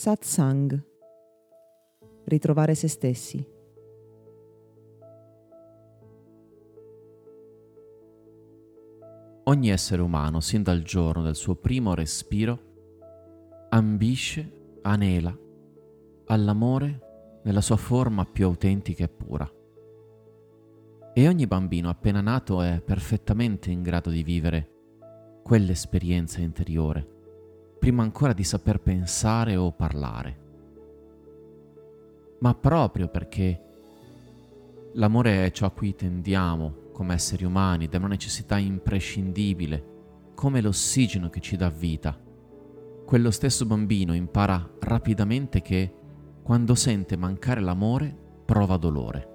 Satsang. Ritrovare se stessi. Ogni essere umano, sin dal giorno del suo primo respiro, ambisce, anela all'amore nella sua forma più autentica e pura. E ogni bambino appena nato è perfettamente in grado di vivere quell'esperienza interiore prima ancora di saper pensare o parlare. Ma proprio perché l'amore è ciò a cui tendiamo come esseri umani ed è una necessità imprescindibile, come l'ossigeno che ci dà vita, quello stesso bambino impara rapidamente che quando sente mancare l'amore prova dolore.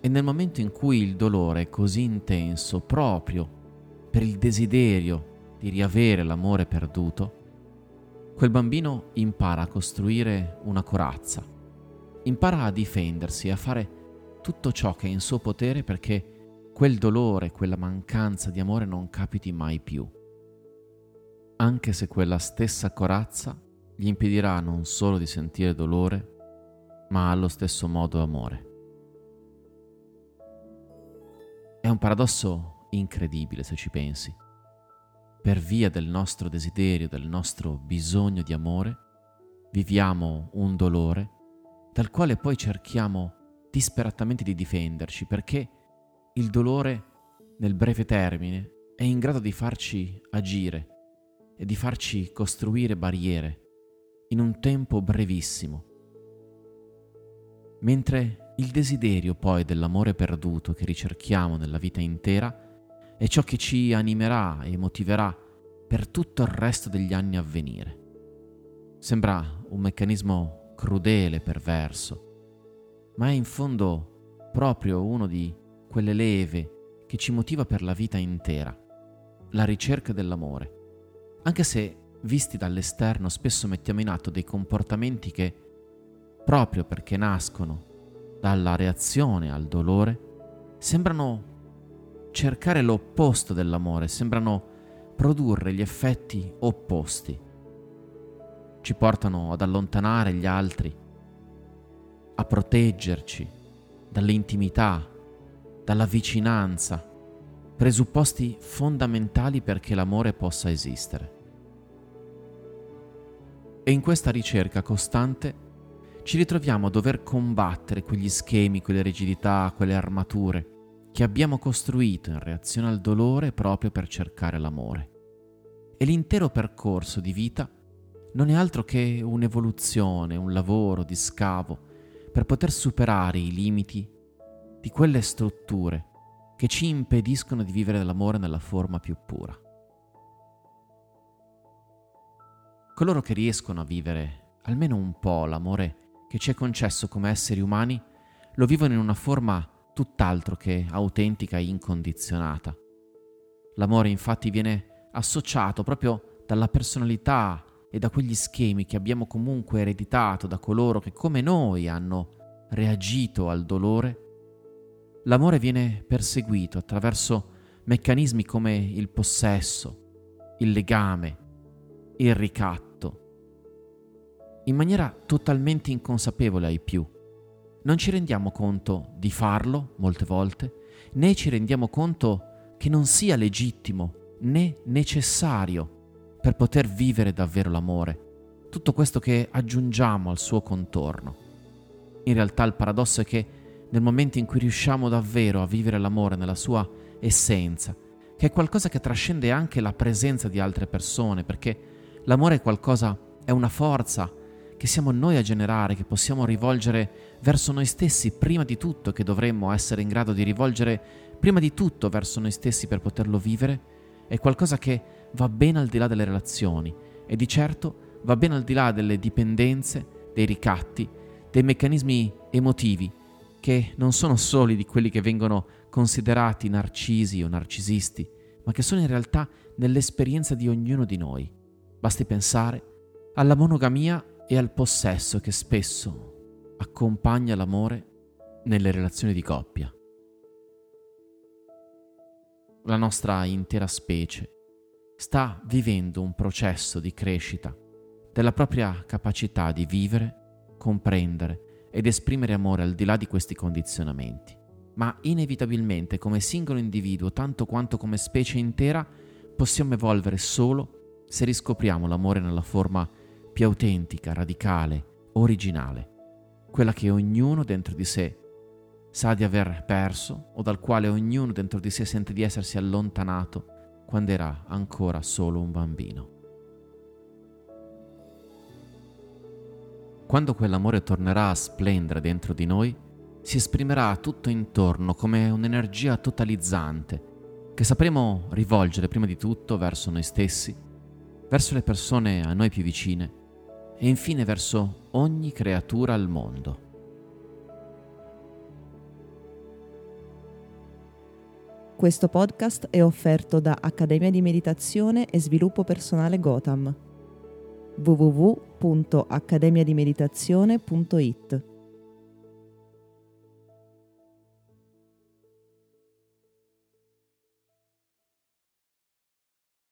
E nel momento in cui il dolore è così intenso proprio per il desiderio di riavere l'amore perduto, quel bambino impara a costruire una corazza, impara a difendersi, a fare tutto ciò che è in suo potere perché quel dolore, quella mancanza di amore non capiti mai più, anche se quella stessa corazza gli impedirà non solo di sentire dolore, ma allo stesso modo amore. È un paradosso incredibile se ci pensi per via del nostro desiderio, del nostro bisogno di amore, viviamo un dolore dal quale poi cerchiamo disperatamente di difenderci perché il dolore nel breve termine è in grado di farci agire e di farci costruire barriere in un tempo brevissimo. Mentre il desiderio poi dell'amore perduto che ricerchiamo nella vita intera è ciò che ci animerà e motiverà per tutto il resto degli anni a venire. Sembra un meccanismo crudele, perverso, ma è in fondo proprio uno di quelle leve che ci motiva per la vita intera, la ricerca dell'amore. Anche se, visti dall'esterno, spesso mettiamo in atto dei comportamenti che, proprio perché nascono dalla reazione al dolore, sembrano cercare l'opposto dell'amore, sembrano produrre gli effetti opposti. Ci portano ad allontanare gli altri, a proteggerci dall'intimità, dalla vicinanza, presupposti fondamentali perché l'amore possa esistere. E in questa ricerca costante ci ritroviamo a dover combattere quegli schemi, quelle rigidità, quelle armature che abbiamo costruito in reazione al dolore proprio per cercare l'amore. E l'intero percorso di vita non è altro che un'evoluzione, un lavoro di scavo per poter superare i limiti di quelle strutture che ci impediscono di vivere l'amore nella forma più pura. Coloro che riescono a vivere almeno un po' l'amore che ci è concesso come esseri umani lo vivono in una forma tutt'altro che autentica e incondizionata. L'amore infatti viene associato proprio dalla personalità e da quegli schemi che abbiamo comunque ereditato da coloro che come noi hanno reagito al dolore. L'amore viene perseguito attraverso meccanismi come il possesso, il legame, il ricatto, in maniera totalmente inconsapevole ai più non ci rendiamo conto di farlo molte volte, né ci rendiamo conto che non sia legittimo né necessario per poter vivere davvero l'amore, tutto questo che aggiungiamo al suo contorno. In realtà il paradosso è che nel momento in cui riusciamo davvero a vivere l'amore nella sua essenza, che è qualcosa che trascende anche la presenza di altre persone, perché l'amore è qualcosa, è una forza, che siamo noi a generare, che possiamo rivolgere verso noi stessi prima di tutto, che dovremmo essere in grado di rivolgere prima di tutto verso noi stessi per poterlo vivere, è qualcosa che va ben al di là delle relazioni e di certo va ben al di là delle dipendenze, dei ricatti, dei meccanismi emotivi che non sono soli di quelli che vengono considerati narcisi o narcisisti, ma che sono in realtà nell'esperienza di ognuno di noi. Basti pensare alla monogamia e al possesso che spesso accompagna l'amore nelle relazioni di coppia. La nostra intera specie sta vivendo un processo di crescita della propria capacità di vivere, comprendere ed esprimere amore al di là di questi condizionamenti. Ma inevitabilmente come singolo individuo, tanto quanto come specie intera, possiamo evolvere solo se riscopriamo l'amore nella forma più autentica, radicale, originale, quella che ognuno dentro di sé sa di aver perso o dal quale ognuno dentro di sé sente di essersi allontanato quando era ancora solo un bambino. Quando quell'amore tornerà a splendere dentro di noi, si esprimerà tutto intorno come un'energia totalizzante che sapremo rivolgere prima di tutto verso noi stessi, verso le persone a noi più vicine e infine verso ogni creatura al mondo. Questo podcast è offerto da Accademia di Meditazione e Sviluppo Personale Gotham www.accademiadimeditazione.it